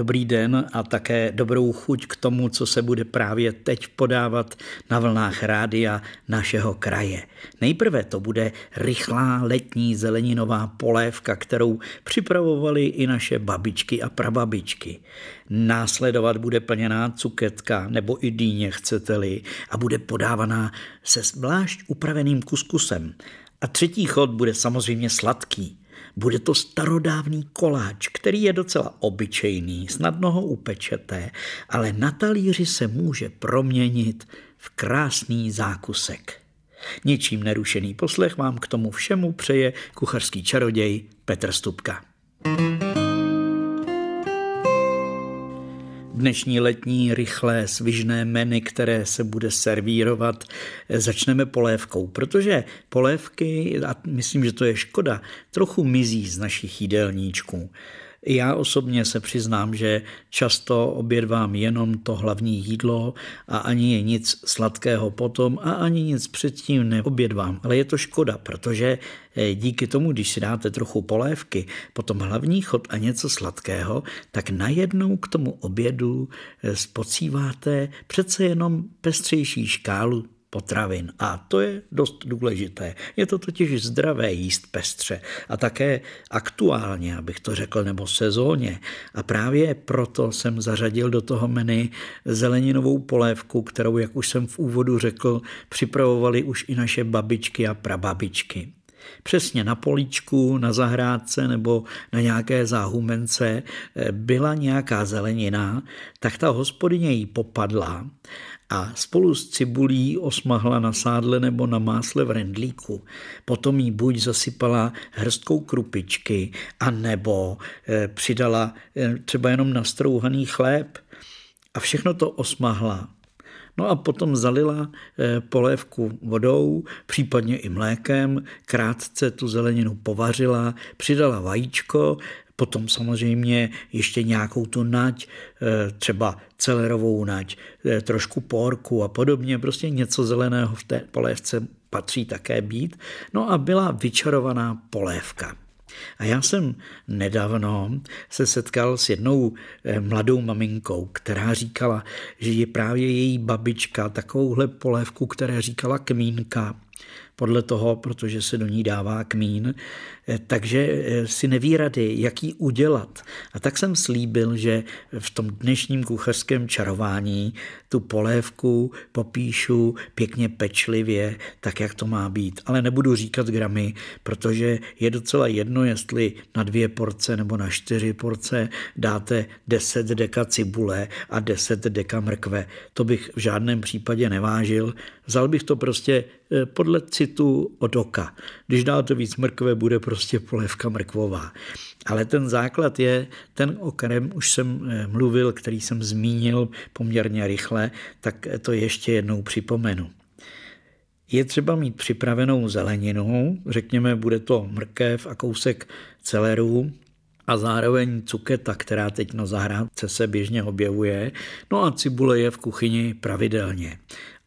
Dobrý den a také dobrou chuť k tomu, co se bude právě teď podávat na vlnách rádia našeho kraje. Nejprve to bude rychlá letní zeleninová polévka, kterou připravovali i naše babičky a prababičky. Následovat bude plněná cuketka nebo i dýně, chcete-li, a bude podávaná se zvlášť upraveným kuskusem. A třetí chod bude samozřejmě sladký. Bude to starodávný koláč, který je docela obyčejný, snadno ho upečete, ale na talíři se může proměnit v krásný zákusek. Ničím nerušený poslech vám k tomu všemu přeje kuchařský čaroděj Petr Stupka. you dnešní letní rychlé svižné menu, které se bude servírovat, začneme polévkou, protože polévky, a myslím, že to je škoda, trochu mizí z našich jídelníčků. Já osobně se přiznám, že často obědvám jenom to hlavní jídlo a ani nic sladkého potom a ani nic předtím neobědvám. Ale je to škoda, protože eh, díky tomu, když si dáte trochu polévky, potom hlavní chod a něco sladkého, tak najednou k tomu obědu eh, spocíváte přece jenom pestřejší škálu potravin. A to je dost důležité. Je to totiž zdravé jíst pestře a také aktuálně, abych to řekl, nebo sezóně. A právě proto jsem zařadil do toho menu zeleninovou polévku, kterou, jak už jsem v úvodu řekl, připravovali už i naše babičky a prababičky. Přesně na políčku, na zahrádce nebo na nějaké záhumence byla nějaká zelenina, tak ta hospodyně jí popadla a spolu s cibulí osmahla na sádle nebo na másle v rendlíku. Potom jí buď zasypala hrstkou krupičky, a nebo eh, přidala eh, třeba jenom nastrouhaný chléb a všechno to osmahla. No a potom zalila eh, polévku vodou, případně i mlékem, krátce tu zeleninu povařila, přidala vajíčko, Potom samozřejmě ještě nějakou tu nať, eh, třeba celerovou nať, eh, trošku porku a podobně, prostě něco zeleného v té polévce patří také být. No a byla vyčarovaná polévka. A já jsem nedávno se setkal s jednou eh, mladou maminkou, která říkala, že je právě její babička takovouhle polévku, které říkala kmínka, podle toho, protože se do ní dává kmín, takže eh, si neví rady, jak ji udělat. A tak jsem slíbil, že v tom dnešním kuchařském čarování tu polévku popíšu pěkně pečlivě, tak jak to má být. Ale nebudu říkat gramy, protože je docela jedno, jestli na dvě porce nebo na čtyři porce dáte 10 deka cibule a 10 deka mrkve. To bych v žádném případě nevážil. Vzal bych to prostě eh, podle citu od oka. Když dáte víc mrkve, bude prostě polévka mrkvová. Ale ten základ je ten, o kterém už jsem eh, mluvil, který jsem zmínil poměrně rychle, tak to ještě jednou připomenu. Je třeba mít připravenou zeleninu, řekněme, bude to mrkev a kousek celeru, a zároveň cuketa, která teď na zahrádce se běžně objevuje, no a cibule je v kuchyni pravidelně.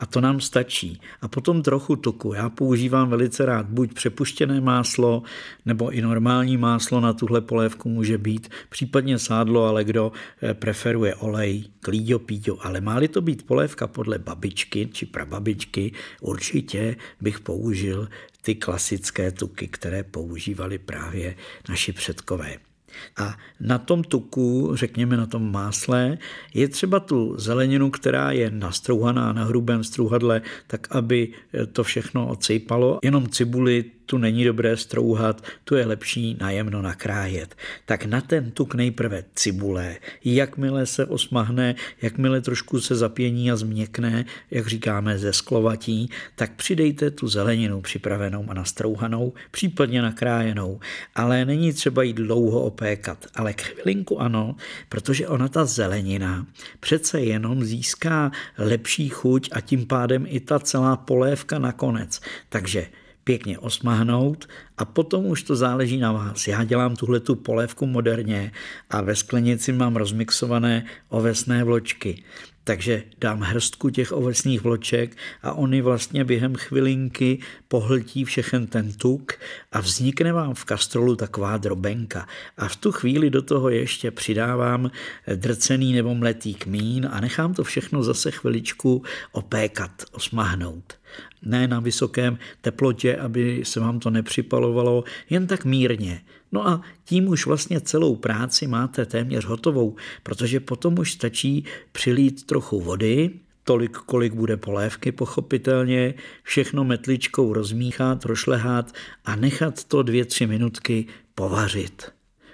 A to nám stačí. A potom trochu tuku. Já používám velice rád buď přepuštěné máslo, nebo i normální máslo na tuhle polévku může být, případně sádlo, ale kdo eh, preferuje olej, klíďo, píďo. Ale má-li to být polévka podle babičky či prababičky, určitě bych použil ty klasické tuky, které používali právě naši předkové. A na tom tuku, řekněme na tom másle, je třeba tu zeleninu, která je nastrouhaná na hrubém strouhadle, tak aby to všechno odsejpalo. Jenom cibuli tu není dobré strouhat, tu je lepší najemno nakrájet. Tak na ten tuk nejprve cibule, jakmile se osmahne, jakmile trošku se zapění a změkne, jak říkáme ze sklovatí, tak přidejte tu zeleninu připravenou a nastrouhanou, případně nakrájenou. Ale není třeba jít dlouho opékat, ale chvilinku ano, protože ona ta zelenina přece jenom získá lepší chuť a tím pádem i ta celá polévka nakonec. Takže pěkně osmahnout a potom už to záleží na vás. Já dělám tuhle tu polévku moderně a ve sklenici mám rozmixované ovesné vločky. Takže dám hrstku těch ovesných vloček a oni vlastně během chvilinky pohltí všechen ten tuk a vznikne vám v kastrolu taková drobenka. A v tu chvíli do toho ještě přidávám drcený nebo mletý kmín a nechám to všechno zase chviličku opékat, osmahnout ne na vysokém teplotě, aby se vám to nepřipalovalo, jen tak mírně. No a tím už vlastně celou práci máte téměř hotovou, protože potom už stačí přilít trochu vody, tolik, kolik bude polévky, pochopitelně, všechno metličkou rozmíchat, rošlehat a nechat to dvě, tři minutky povařit.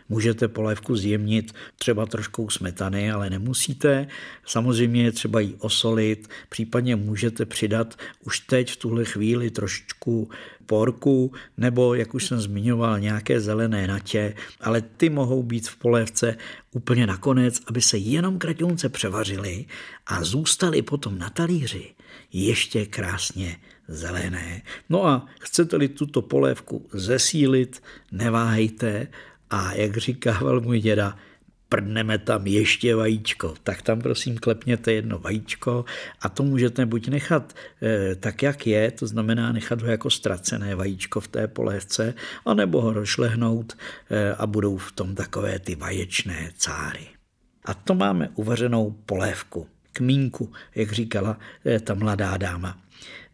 Můžete polévku zjemnit třeba troškou smetany, ale nemusíte. Samozřejmě je třeba ji osolit, případně můžete přidat už teď v tuhle chvíli trošičku porku, nebo, jak už jsem zmiňoval, nějaké zelené natě, ale ty mohou být v polévce úplně nakonec, aby se jenom kraťounce převařily a zůstaly potom na talíři ještě krásně zelené. No a chcete-li tuto polévku zesílit, neváhejte, a jak říkával můj děda, prdneme tam ještě vajíčko, tak tam prosím klepněte jedno vajíčko a to můžete buď nechat e, tak, jak je, to znamená nechat ho jako ztracené vajíčko v té polévce, anebo ho rošlehnout e, a budou v tom takové ty vaječné cáry. A to máme uvařenou polévku, kmínku, jak říkala e, ta mladá dáma.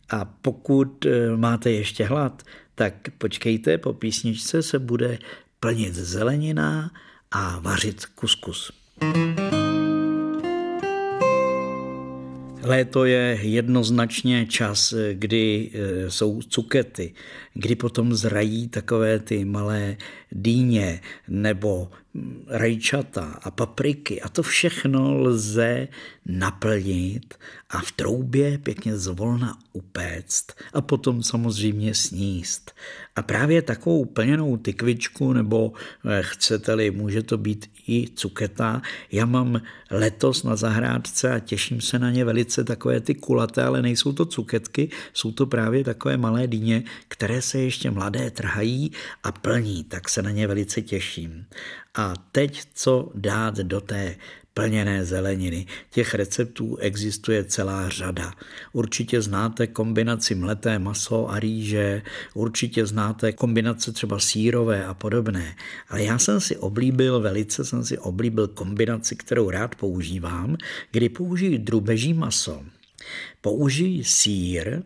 A pokud máte ještě hlad, tak počkejte, po písničce se bude plnit zelenina a vařit kuskus. Léto je jednoznačně čas, kdy e, jsou cukety, kdy potom zrají takové ty malé dýně nebo rajčata a papriky a to všechno lze naplnit a v troubě pěkně zvolna upéct a potom samozřejmě sníst. A právě takovou plněnou tykvičku, nebo eh, chcete-li, může to být i cuketa. Já mám letos na zahrádce a těším se na ně velice takové ty kulaté, ale nejsou to cuketky, jsou to právě takové malé dýně, které se ještě mladé trhají a plní, tak se na ně velice těším. A teď co dát do té plněné zeleniny. Těch receptů existuje celá řada. Určitě znáte kombinaci mleté maso a rýže, určitě znáte kombinace třeba sírové a podobné. Ale já jsem si oblíbil, velice jsem si oblíbil kombinaci, kterou rád používám, kdy použiji drubeží maso, použiji sír,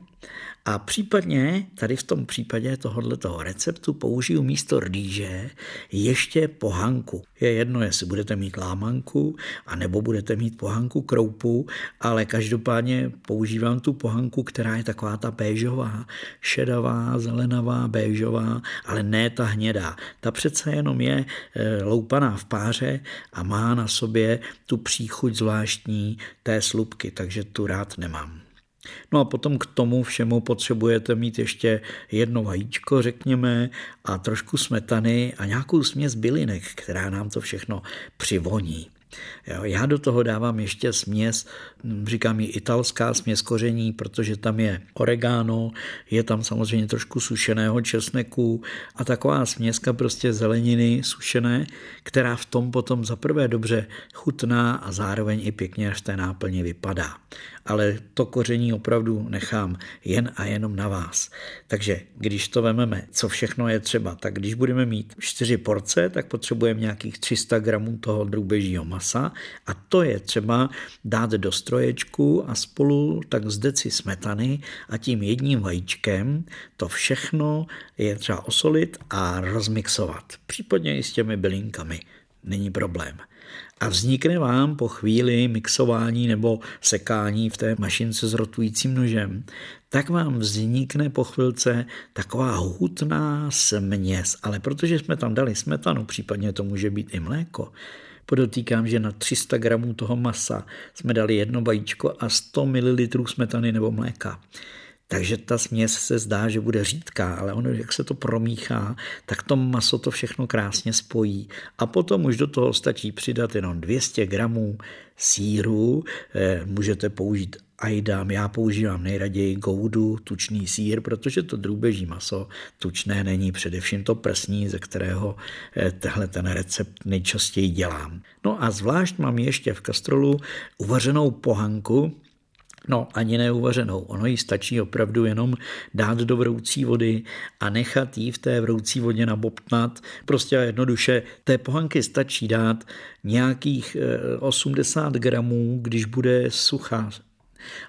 a případně tady v tom případě tohoto receptu použiju místo rýže ještě pohanku. Je jedno, jestli budete mít lámanku, a nebo budete mít pohanku kroupu, ale každopádně používám tu pohanku, která je taková ta béžová, šedavá, zelenavá, béžová, ale ne ta hnědá. Ta přece jenom je e, loupaná v páře a má na sobě tu příchuť zvláštní té slupky, takže tu rád nemám. No a potom k tomu všemu potřebujete mít ještě jedno vajíčko, řekněme, a trošku smetany a nějakou směs bylinek, která nám to všechno přivoní. Jo, já do toho dávám ještě směs, říkám ji italská směs koření, protože tam je oregano, je tam samozřejmě trošku sušeného česneku a taková směska prostě zeleniny sušené, která v tom potom zaprvé dobře chutná a zároveň i pěkně v té náplni vypadá ale to koření opravdu nechám jen a jenom na vás. Takže když to vememe, co všechno je třeba, tak když budeme mít čtyři porce, tak potřebujeme nějakých 300 gramů toho drůbežího masa a to je třeba dát do stroječku a spolu tak z deci smetany a tím jedním vajíčkem to všechno je třeba osolit a rozmixovat, případně i s těmi bylinkami. Není problém a vznikne vám po chvíli mixování nebo sekání v té mašince s rotujícím nožem, tak vám vznikne po chvilce taková hutná směs. Ale protože jsme tam dali smetanu, případně to může být i mléko, Podotýkám, že na 300 gramů toho masa jsme dali jedno vajíčko a 100 ml smetany nebo mléka. Takže ta směs se zdá, že bude řídká, ale ono, jak se to promíchá, tak to maso to všechno krásně spojí. A potom už do toho stačí přidat jenom 200 gramů síru, eh, můžete použít a ji dám. Já používám nejraději goudu, tučný sír, protože to drůbeží maso tučné není, především to prsní, ze kterého eh, tehle ten recept nejčastěji dělám. No a zvlášť mám ještě v kastrolu uvařenou pohanku, No, ani neuvařenou. Ono jí stačí opravdu jenom dát do vroucí vody a nechat jí v té vroucí vodě nabobtnat. Prostě jednoduše té pohanky stačí dát nějakých 80 eh, gramů, když bude suchá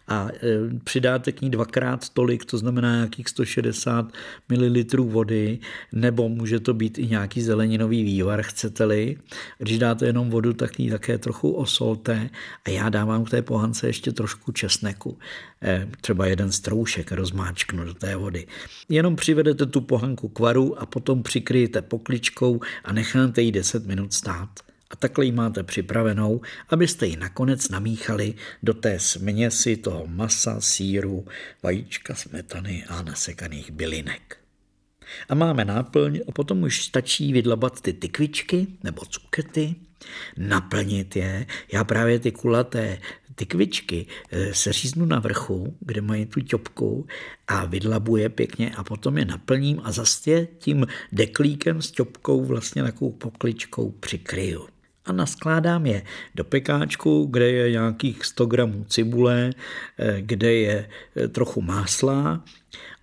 a e, přidáte k ní dvakrát tolik, to znamená nějakých 160 ml vody, nebo může to být i nějaký zeleninový vývar, chcete-li. Když dáte jenom vodu, tak ji také trochu osolte a já dávám k té pohance ještě trošku česneku. E, třeba jeden stroušek rozmáčknu do té vody. Jenom přivedete tu pohanku k varu a potom přikryjete pokličkou a necháte ji 10 minut stát a takhle ji máte připravenou, abyste ji nakonec namíchali do té směsi toho masa, síru, vajíčka, smetany a nasekaných bylinek. A máme náplň a potom už stačí vydlabat ty tykvičky nebo cukety, naplnit je. Já právě ty kulaté tykvičky eh, se říznu na vrchu, kde mají tu ťopku a vydlabuje pěkně a potom je naplním a zase tím deklíkem s ťopkou vlastně takovou pokličkou přikryju a naskládám je do pekáčku, kde je nějakých 100 gramů cibule, eh, kde je eh, trochu másla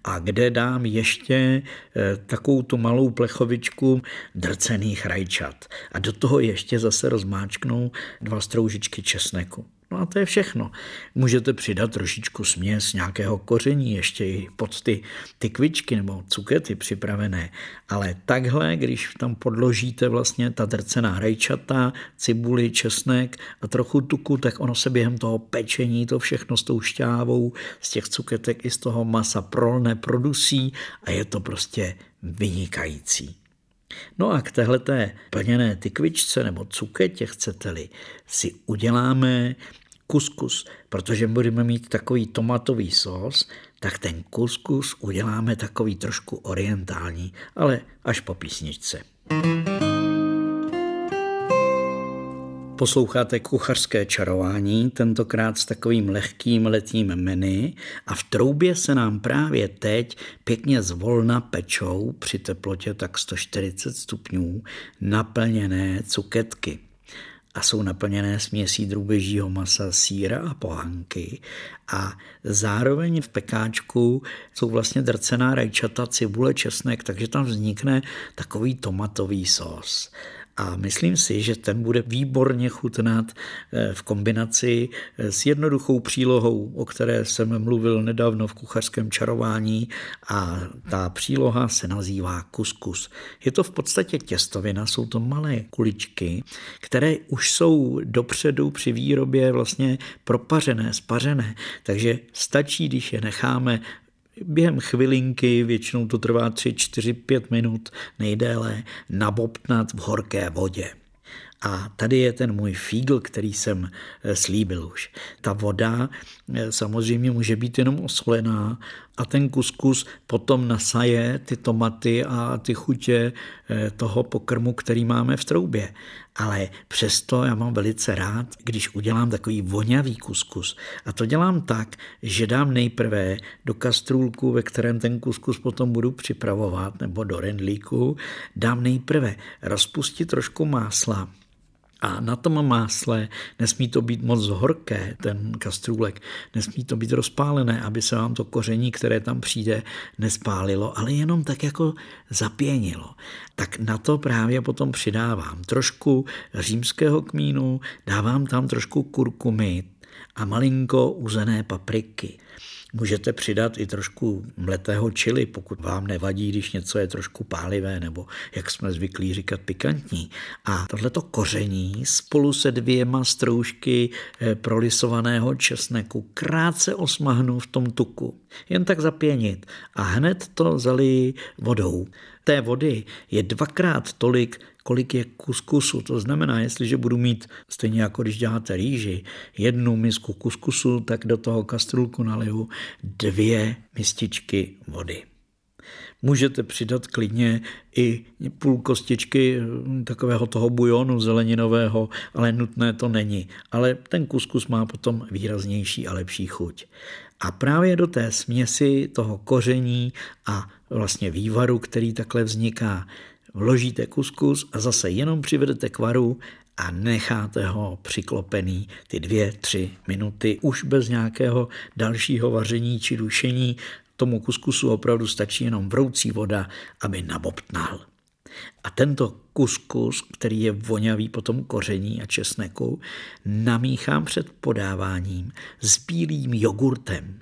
a kde dám ještě eh, takovou tu malou plechovičku drcených rajčat. A do toho ještě zase rozmáčknu dva stroužičky česneku. No a to je všechno. Můžete přidat trošičku směs nějakého koření, ještě i pod ty, ty kvičky nebo cukety připravené. Ale takhle, když tam podložíte vlastně ta drcená rajčata, cibuli, česnek a trochu tuku, tak ono se během toho pečení to všechno s tou šťávou, z těch cuketek i z toho masa prolne, produsí a je to prostě vynikající. No a k téhleté plněné tykvičce nebo cuketě, chcete-li, si uděláme kuskus, protože budeme mít takový tomatový sos, tak ten kuskus uděláme takový trošku orientální, ale až po písničce. Posloucháte kuchařské čarování, tentokrát s takovým lehkým letním menu a v troubě se nám právě teď pěkně zvolna pečou při teplotě tak 140 stupňů naplněné cuketky. A jsou naplněné směsí drůbežího masa, síra a pohanky. A zároveň v pekáčku jsou vlastně drcená rajčata, cibule, česnek, takže tam vznikne takový tomatový sos a myslím si, že ten bude výborně chutnat eh, v kombinaci eh, s jednoduchou přílohou, o které jsem mluvil nedávno v kuchařském čarování a ta příloha se nazývá kuskus. Je to v podstatě těstovina, jsou to malé kuličky, které už jsou dopředu při výrobě vlastně propařené, spařené, takže stačí, když je necháme během chvilinky, většinou to trvá 3, 4, 5 minut nejdéle, nabobtnat v horké vodě. A tady je ten můj fígl, který jsem eh, slíbil už. Ta voda samozřejmě může být jenom osolená a ten kuskus potom nasaje ty tomaty a ty chutě eh, toho pokrmu, který máme v troubě. Ale přesto já mám velice rád, když udělám takový voňavý kuskus. A to dělám tak, že dám nejprve do kastrůlku, ve kterém ten kuskus potom budu připravovat, nebo do rendlíku, dám nejprve rozpustit trošku másla, a na tom másle nesmí to být moc horké, ten kastrůlek, nesmí to být rozpálené, aby se vám to koření, které tam přijde, nespálilo, ale jenom tak jako zapěnilo. Tak na to právě potom přidávám trošku římského kmínu, dávám tam trošku kurkumy a malinko uzené papriky. Můžete přidat i trošku mletého čili, pokud vám nevadí, když něco je trošku pálivé nebo, jak jsme zvyklí říkat, pikantní. A tohleto koření spolu se dvěma stroužky eh, prolisovaného česneku krátce osmahnu v tom tuku. Jen tak zapěnit a hned to zaliji vodou. Té vody je dvakrát tolik, kolik je kuskusu. To znamená, jestliže budu mít, stejně jako když děláte rýži, jednu misku kuskusu, tak do toho kastrulku naliju dvě mističky vody. Můžete přidat klidně i půl kostičky takového toho bujonu zeleninového, ale nutné to není. Ale ten kuskus má potom výraznější a lepší chuť. A právě do té směsi toho koření a vlastně vývaru, který takhle vzniká, vložíte kuskus a zase jenom přivedete k varu a necháte ho přiklopený ty dvě, tři minuty už bez nějakého dalšího vaření či dušení. Tomu kuskusu opravdu stačí jenom vroucí voda, aby nabobtnal. A tento kuskus, který je vonavý po tom koření a česneku, namíchám před podáváním s bílým jogurtem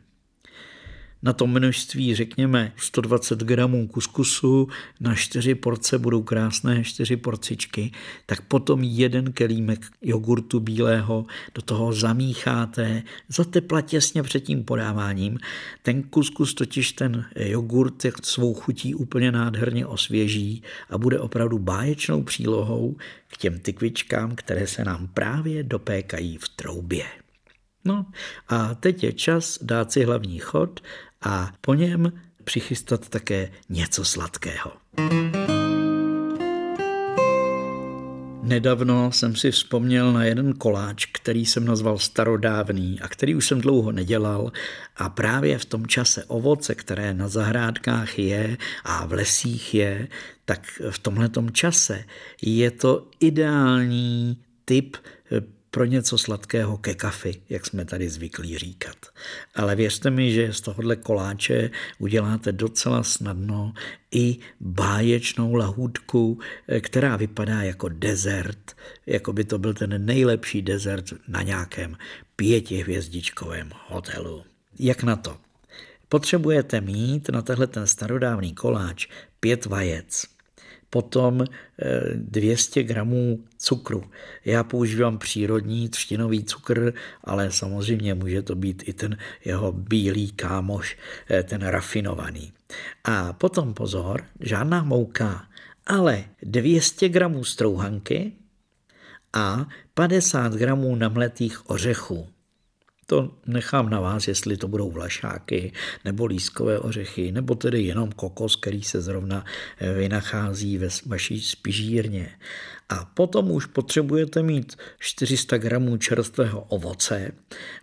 na to množství, řekněme, 120 gramů kuskusu na čtyři porce budou krásné čtyři porcičky, tak potom jeden kelímek jogurtu bílého do toho zamícháte zatepla těsně před tím podáváním. Ten kuskus totiž ten jogurt svou chutí úplně nádherně osvěží a bude opravdu báječnou přílohou k těm tykvičkám, které se nám právě dopékají v troubě. No a teď je čas dát si hlavní chod a po něm přichystat také něco sladkého. Nedávno jsem si vzpomněl na jeden koláč, který jsem nazval starodávný a který už jsem dlouho nedělal a právě v tom čase ovoce, které na zahrádkách je a v lesích je, tak v tomhletom čase je to ideální typ pro něco sladkého ke kafi, jak jsme tady zvyklí říkat. Ale věřte mi, že z tohohle koláče uděláte docela snadno i báječnou lahůdku, která vypadá jako dezert, jako by to byl ten nejlepší dezert na nějakém pětihvězdičkovém hotelu. Jak na to? Potřebujete mít na tehle ten starodávný koláč pět vajec, potom 200 eh, gramů cukru. Já používám přírodní třtinový cukr, ale samozřejmě může to být i ten jeho bílý kámoš, eh, ten rafinovaný. A potom pozor, žádná mouka, ale 200 gramů strouhanky a 50 gramů namletých ořechů. To nechám na vás, jestli to budou vlašáky nebo lískové ořechy, nebo tedy jenom kokos, který se zrovna eh, vynachází ve vaší spižírně. A potom už potřebujete mít 400 gramů čerstvého ovoce.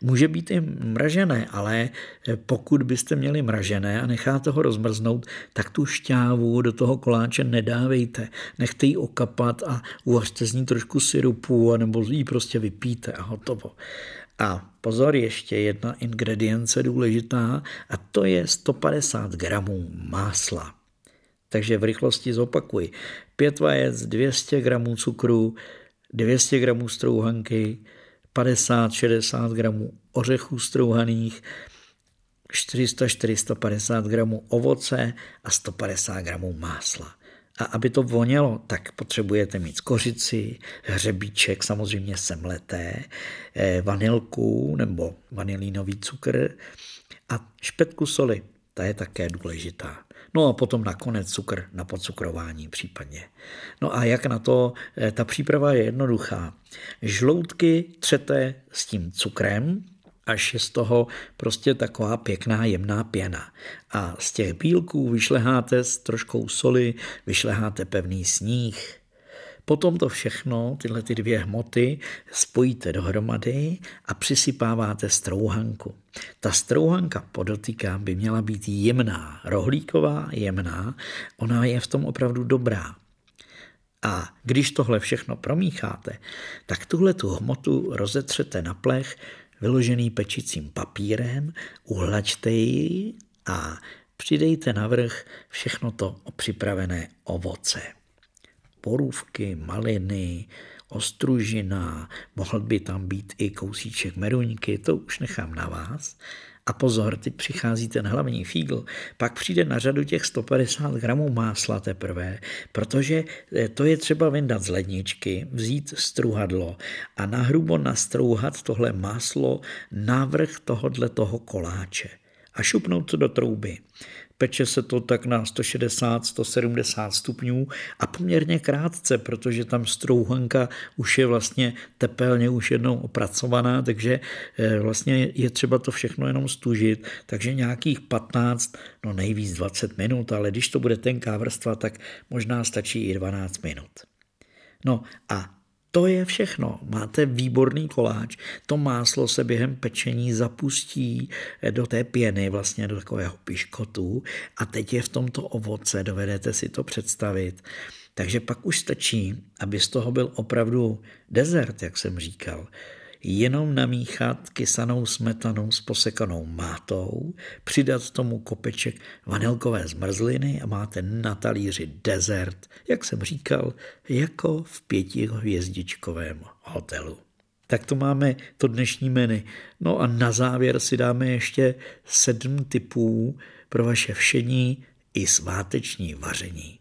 Může být i mražené, ale eh, pokud byste měli mražené a necháte ho rozmrznout, tak tu šťávu do toho koláče nedávejte. Nechte ji okapat a uvařte z ní trošku syrupu, nebo ji prostě vypíte a hotovo. A pozor, ještě jedna ingredience důležitá a to je 150 gramů másla. Takže v rychlosti zopakuji. 5 vajec, 200 gramů cukru, 200 gramů strouhanky, 50-60 gramů ořechů strouhaných, 400-450 gramů ovoce a 150 gramů másla. A aby to vonělo, tak potřebujete mít kořici, hřebíček, samozřejmě semleté, eh, vanilku nebo vanilínový cukr a špetku soli. Ta je také důležitá. No a potom nakonec cukr na podcukrování případně. No a jak na to? Eh, ta příprava je jednoduchá. Žloutky třete s tím cukrem, až je z toho prostě taková pěkná jemná pěna. A z těch bílků vyšleháte s troškou soli, vyšleháte pevný sníh. Potom to všechno, tyhle ty dvě hmoty, spojíte dohromady a přisypáváte strouhanku. Ta strouhanka, podotýkám, by měla být jemná, rohlíková, jemná, ona je v tom opravdu dobrá. A když tohle všechno promícháte, tak tuhle tu hmotu rozetřete na plech vyložený pečicím papírem, uhlačte ji a přidejte navrch všechno to připravené ovoce. Porůvky, maliny, ostružina, mohl by tam být i kousíček meruňky, to už nechám na vás. A pozor, teď přichází ten hlavní fígl, pak přijde na řadu těch 150 gramů másla teprve, protože eh, to je třeba vyndat z ledničky, vzít struhadlo a nahrubo nastrouhat tohle máslo navrch tohodle toho koláče. a šupnout to do trouby. Peče se to tak na 160-170 stupňů a poměrně krátce, protože tam strouhanka už je vlastně tepelně už jednou opracovaná, takže eh, vlastně je třeba to všechno jenom stužit, takže nějakých 15, no nejvíc 20 minut, ale když to bude tenká vrstva, tak možná stačí i 12 minut. No a to je všechno. Máte výborný koláč. To máslo se během pečení zapustí do té pěny, vlastně do takového piškotu a teď je v tomto ovoce, dovedete si to představit. Takže pak už stačí, aby z toho byl opravdu dezert, jak jsem říkal jenom namíchat kysanou smetanou s posekanou mátou, přidat tomu kopeček vanilkové zmrzliny a máte na talíři dezert, jak jsem říkal, jako v pětihvězdičkovém hotelu. Tak to máme to dnešní menu. No a na závěr si dáme ještě sedm typů pro vaše všení i sváteční vaření.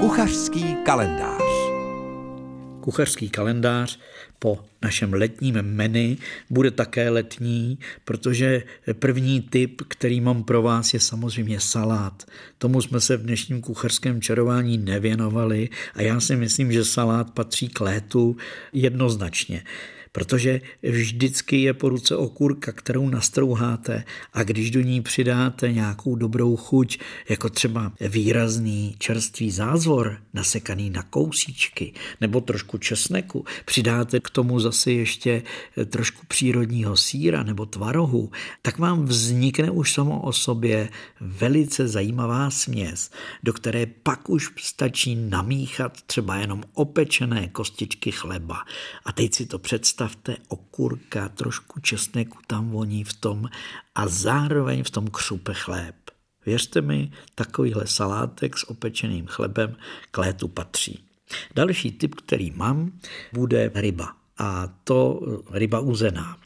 Kuchařský kalendář kuchařský kalendář po našem letním menu bude také letní, protože první typ, který mám pro vás, je samozřejmě salát. Tomu jsme se v dnešním kuchařském čarování nevěnovali a já si myslím, že salát patří k létu jednoznačně protože vždycky je po ruce okurka, kterou nastrouháte a když do ní přidáte nějakou dobrou chuť, jako třeba výrazný čerstvý zázvor, nasekaný na kousíčky, nebo trošku česneku, přidáte k tomu zase ještě trošku přírodního síra nebo tvarohu, tak vám vznikne už samo o sobě velice zajímavá směs, do které pak už stačí namíchat třeba jenom opečené kostičky chleba. A teď si to představte, představte okurka, trošku česneku tam voní v tom a zároveň v tom křupe chléb. Věřte mi, takovýhle salátek s opečeným chlebem k létu patří. Další typ, který mám, bude ryba. A to ryba uzená.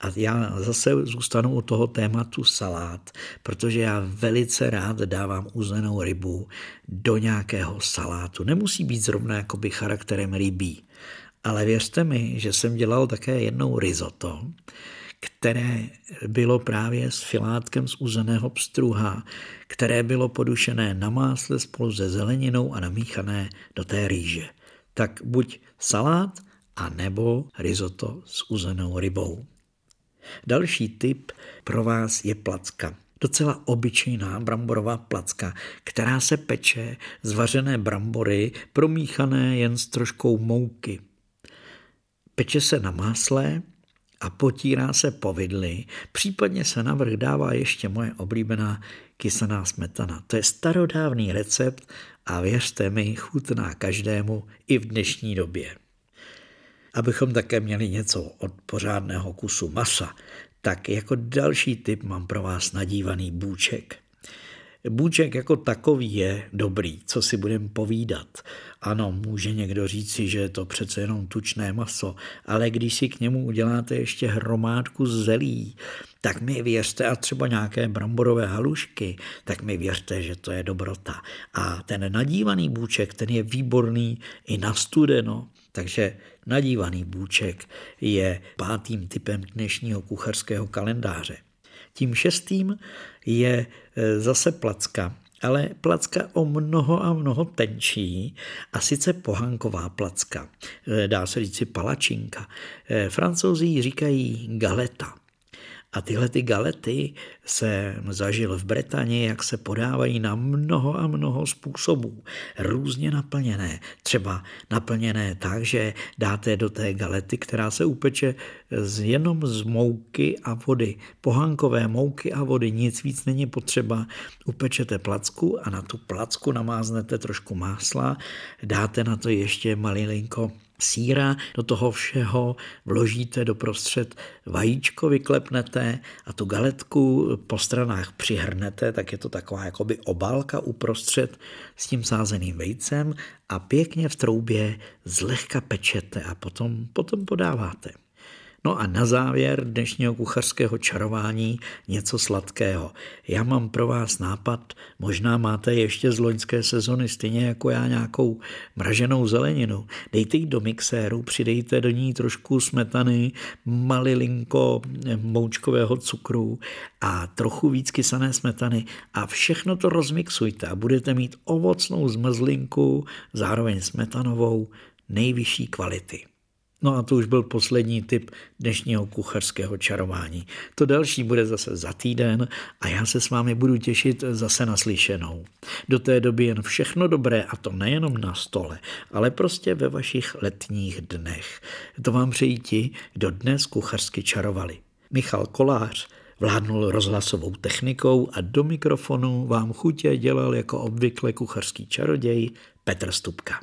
A já zase zůstanu u toho tématu salát, protože já velice rád dávám uzenou rybu do nějakého salátu. Nemusí být zrovna jakoby charakterem rybí, ale věřte mi, že jsem dělal také jednou risotto, které bylo právě s filátkem z uzeného pstruha, které bylo podušené na másle spolu se zeleninou a namíchané do té rýže. Tak buď salát, a nebo risotto s uzenou rybou. Další tip pro vás je placka. Docela obyčejná bramborová placka, která se peče z vařené brambory promíchané jen s troškou mouky. Peče se na másle a potírá se povidly, případně se na vrch dává ještě moje oblíbená kysaná smetana. To je starodávný recept a věřte mi, chutná každému i v dnešní době. Abychom také měli něco od pořádného kusu masa, tak jako další tip mám pro vás nadívaný bůček. Bůček jako takový je dobrý, co si budem povídat. Ano, může někdo říci, že je to přece jenom tučné maso, ale když si k němu uděláte ještě hromádku zelí, tak mi věřte, a třeba nějaké bramborové halušky, tak mi věřte, že to je dobrota. A ten nadívaný bůček, ten je výborný i na studeno, takže nadívaný bůček je pátým typem dnešního kuchařského kalendáře. Tím šestým je e, zase placka, ale placka o mnoho a mnoho tenčí a sice pohanková placka, e, dá se říct si palačinka. E, francouzi ji říkají galeta. A tyhle ty galety se zažil v Británii, jak se podávají na mnoho a mnoho způsobů, různě naplněné. Třeba naplněné tak, že dáte do té galety, která se upeče z, jenom z mouky a vody. Pohankové mouky a vody, nic víc není potřeba. Upečete placku a na tu placku namáznete trošku másla, dáte na to ještě malinko síra, do toho všeho vložíte do prostřed vajíčko, vyklepnete a tu galetku po stranách přihrnete, tak je to taková jakoby obálka uprostřed s tím sázeným vejcem a pěkně v troubě zlehka pečete a potom, potom podáváte. No a na závěr dnešního kuchařského čarování něco sladkého. Já mám pro vás nápad, možná máte ještě z loňské sezony stejně jako já nějakou mraženou zeleninu. Dejte ji do mixéru, přidejte do ní trošku smetany, malilinko moučkového cukru a trochu víc kysané smetany a všechno to rozmixujte a budete mít ovocnou zmrzlinku, zároveň smetanovou, nejvyšší kvality. No a to už byl poslední typ dnešního kuchařského čarování. To další bude zase za týden a já se s vámi budu těšit zase naslyšenou. Do té doby jen všechno dobré a to nejenom na stole, ale prostě ve vašich letních dnech. To vám přejí ti, kdo dnes kuchařsky čarovali. Michal Kolář vládnul rozhlasovou technikou a do mikrofonu vám chutě dělal jako obvykle kuchařský čaroděj Petr Stupka.